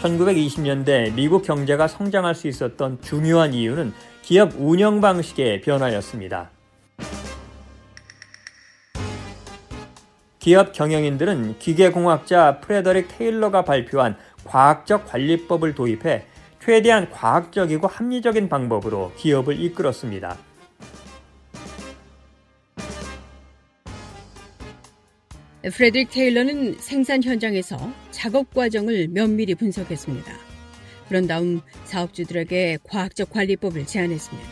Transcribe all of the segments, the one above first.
(1920년대) 미국 경제가 성장할 수 있었던 중요한 이유는 기업 운영 방식의 변화였습니다. 기업 경영인들은 기계공학자 프레더릭 테일러가 발표한 과학적 관리법을 도입해 최대한 과학적이고 합리적인 방법으로 기업을 이끌었습니다. 프레드릭 테일러는 생산 현장에서 작업 과정을 면밀히 분석했습니다. 그런 다음 사업주들에게 과학적 관리법을 제안했습니다.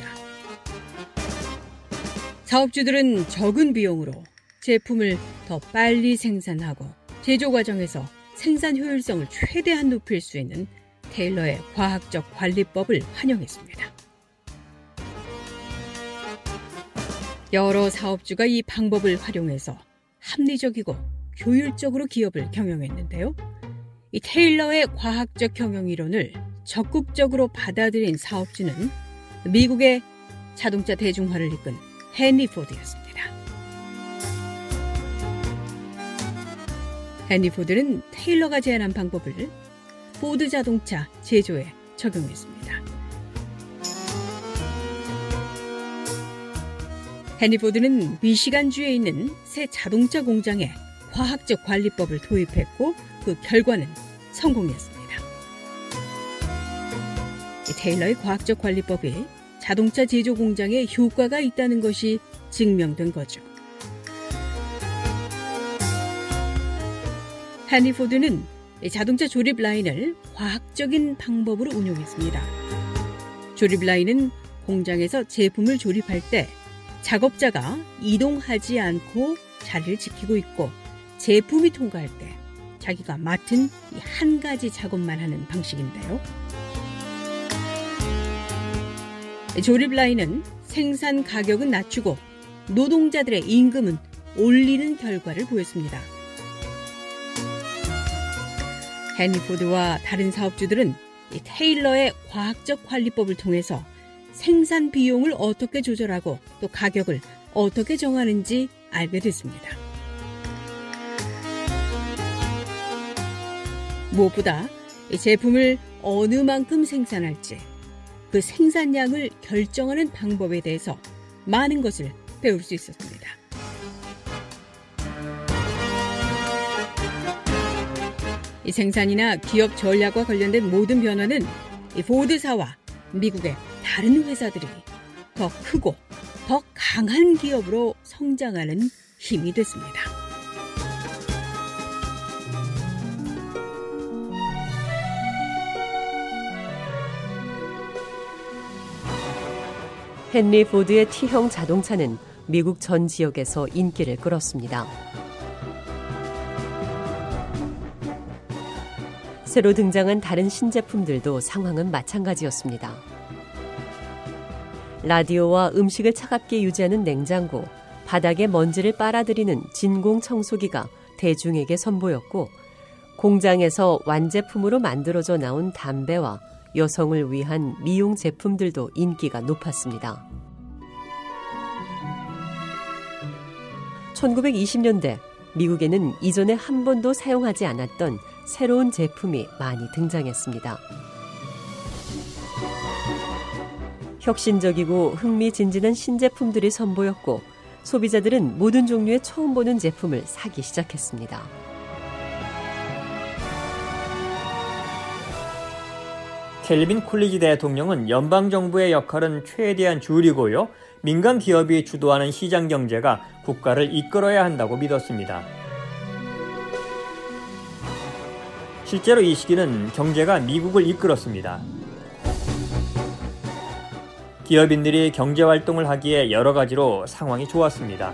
사업주들은 적은 비용으로 제품을 더 빨리 생산하고 제조 과정에서 생산 효율성을 최대한 높일 수 있는 테일러의 과학적 관리법을 환영했습니다. 여러 사업주가 이 방법을 활용해서 합리적이고 효율적으로 기업을 경영했는데요. 이 테일러의 과학적 경영 이론을 적극적으로 받아들인 사업주는 미국의 자동차 대중화를 이끈 헨리 포드였습니다. 헨리 포드는 테일러가 제안한 방법을 포드 자동차 제조에 적용했습니다. 헨리 포드는 미시간주에 있는 새 자동차 공장에 과학적 관리법을 도입했고 그 결과는 성공이었습니다. 테일러의 과학적 관리법이 자동차 제조 공장에 효과가 있다는 것이 증명된 거죠. 헨리 포드는 자동차 조립 라인을 과학적인 방법으로 운용했습니다. 조립 라인은 공장에서 제품을 조립할 때 작업자가 이동하지 않고 자리를 지키고 있고 제품이 통과할 때 자기가 맡은 한 가지 작업만 하는 방식인데요. 조립 라인은 생산 가격은 낮추고 노동자들의 임금은 올리는 결과를 보였습니다. 헨리 포드와 다른 사업주들은 테일러의 과학적 관리법을 통해서 생산 비용을 어떻게 조절하고 또 가격을 어떻게 정하는지 알게 됐습니다. 무엇보다 제품을 어느 만큼 생산할지 그 생산량을 결정하는 방법에 대해서 많은 것을 배울 수 있었습니다. 이 생산이나 기업 전략과 관련된 모든 변화는 이 포드사와 미국의 다른 회사들이 더 크고 더 강한 기업으로 성장하는 힘이 됐습니다. 헨리 포드의 T형 자동차는 미국 전 지역에서 인기를 끌었습니다. 새로 등장한 다른 신제품들도 상황은 마찬가지였습니다. 라디오와 음식을 차갑게 유지하는 냉장고, 바닥에 먼지를 빨아들이는 진공 청소기가 대중에게 선보였고, 공장에서 완제품으로 만들어져 나온 담배와 여성을 위한 미용 제품들도 인기가 높았습니다. 1920년대 미국에는 이전에 한 번도 사용하지 않았던 새로운 제품이 많이 등장했습니다. 혁신적이고 흥미진진한 신제품들이 선보였고 소비자들은 모든 종류의 처음 보는 제품을 사기 시작했습니다. 켈빈 콜리지 대통령은 연방정부의 역할은 최대한 줄이고요. 민간 기업이 주도하는 시장 경제가 국가를 이끌어야 한다고 믿었습니다. 실제로 이 시기는 경제가 미국을 이끌었습니다. 기업인들이 경제 활동을 하기에 여러 가지로 상황이 좋았습니다.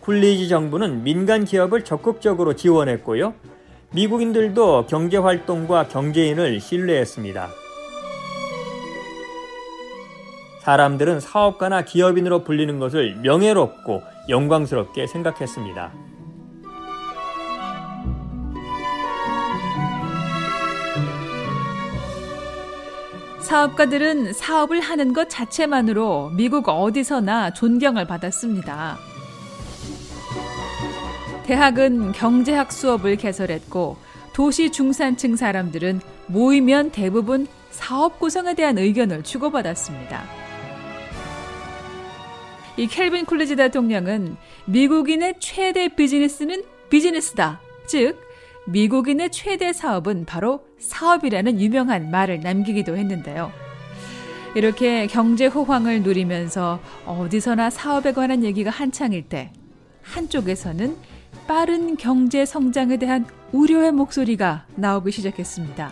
쿨리지 정부는 민간 기업을 적극적으로 지원했고요. 미국인들도 경제 활동과 경제인을 신뢰했습니다. 사람들은 사업가나 기업인으로 불리는 것을 명예롭고 영광스럽게 생각했습니다. 사업가들은 사업을 하는 것 자체만으로 미국 어디서나 존경을 받았습니다. 대학은 경제학 수업을 개설했고 도시 중산층 사람들은 모이면 대부분 사업 구성에 대한 의견을 주고받았습니다. 이 켈빈 쿨리지 대통령은 미국인의 최대 비즈니스는 비즈니스다. 즉, 미국인의 최대 사업은 바로 사업이라는 유명한 말을 남기기도 했는데요. 이렇게 경제 호황을 누리면서 어디서나 사업에 관한 얘기가 한창일 때 한쪽에서는 빠른 경제 성장에 대한 우려의 목소리가 나오기 시작했습니다.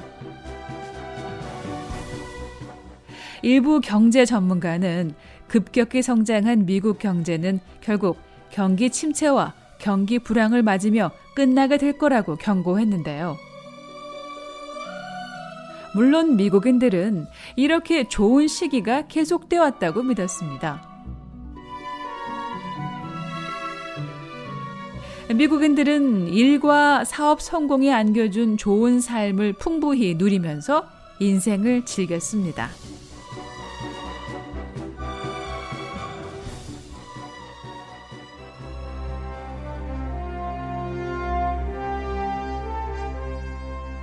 일부 경제 전문가는 급격히 성장한 미국 경제는 결국 경기 침체와 경기 불황을 맞으며 끝나게 될 거라고 경고했는데요. 물론 미국인들은 이렇게 좋은 시기가 계속되어 왔다고 믿었습니다. 미국인들은 일과 사업 성공이 안겨준 좋은 삶을 풍부히 누리면서 인생을 즐겼습니다.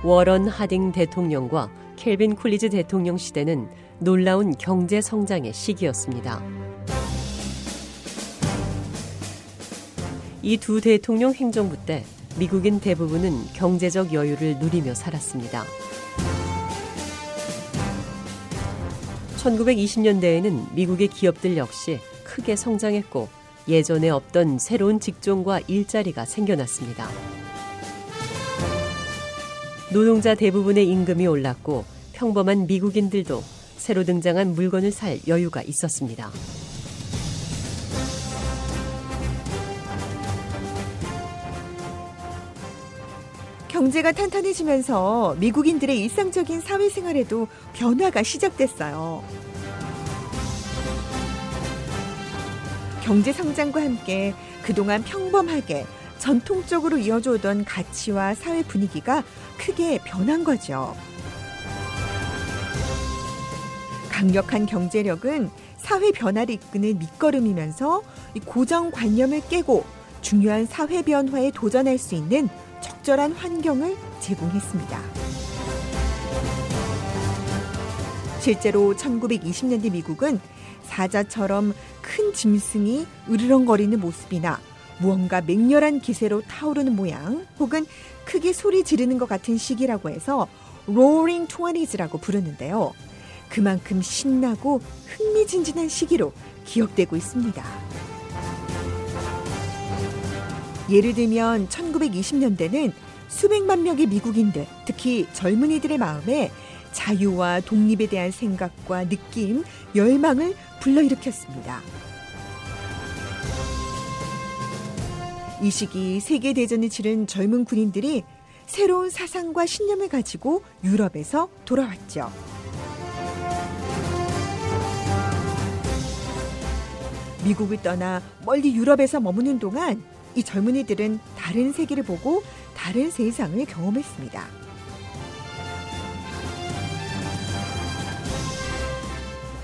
워런 하딩 대통령과 켈빈 쿨리즈 대통령 시대는 놀라운 경제 성장의 시기였습니다. 이 두 대통령 행정부 때 미국인 대부분은 경제적 여유를 누리며 살았습니다. 1920년대에는 미국의 기업들 역시 크게 성장했고 예전에 없던 새로운 직종과 일자리가 생겨났습니다. 노동자 대부분의 임금이 올랐고 평범한 미국인들도 새로 등장한 물건을 살 여유가 있었습니다. 경제가 탄탄해지면서 미국인들의 일상적인 사회생활에도 변화가 시작됐어요. 경제 성장과 함께 그동안 평범하게 전통적으로 이어져 오던 가치와 사회 분위기가 크게 변한 거죠. 강력한 경제력은 사회 변화를 이끄는 밑거름이면서 고정관념을 깨고 중요한 사회 변화에 도전할 수 있는 적절한 환경을 제공했습니다. 실제로 1920년대 미국은 사자처럼 큰 짐승이 으르렁거리는 모습이나 무언가 맹렬한 기세로 타오르는 모양 혹은 크게 소리 지르는 것 같은 시기라고 해서 Roaring Twenties라고 부르는데요. 그만큼 신나고 흥미진진한 시기로 기억되고 있습니다. 예를 들면 1920년대는 수백만 명의 미국인들, 특히 젊은이들의 마음에 자유와 독립에 대한 생각과 느낌, 열망을 불러일으켰습니다. 이 시기 세계대전을 치른 젊은 군인들이 새로운 사상과 신념을 가지고 유럽에서 돌아왔죠. 미국을 떠나 멀리 유럽에서 머무는 동안 이 젊은이들은 다른 세계를 보고 다른 세상을 경험했습니다.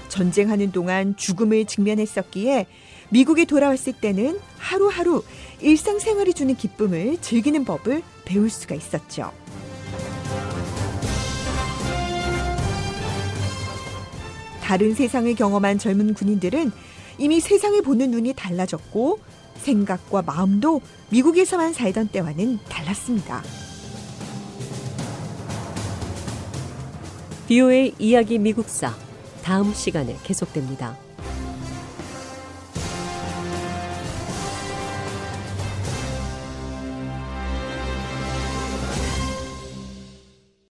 전쟁하는 동안 죽음을 직면했었기에 미국에 돌아왔을 때는 하루하루 일상생활이 주는 기쁨을 즐기는 법을 배울 수가 있었죠. 다른 세상을 경험한 젊은 군인들은 이미 세상을 보는 눈이 달라졌고 생각과 마음도 미국에서만 살던 때와는 달랐습니다. 비오의 이야기 미국사 다음 시간에 계속됩니다.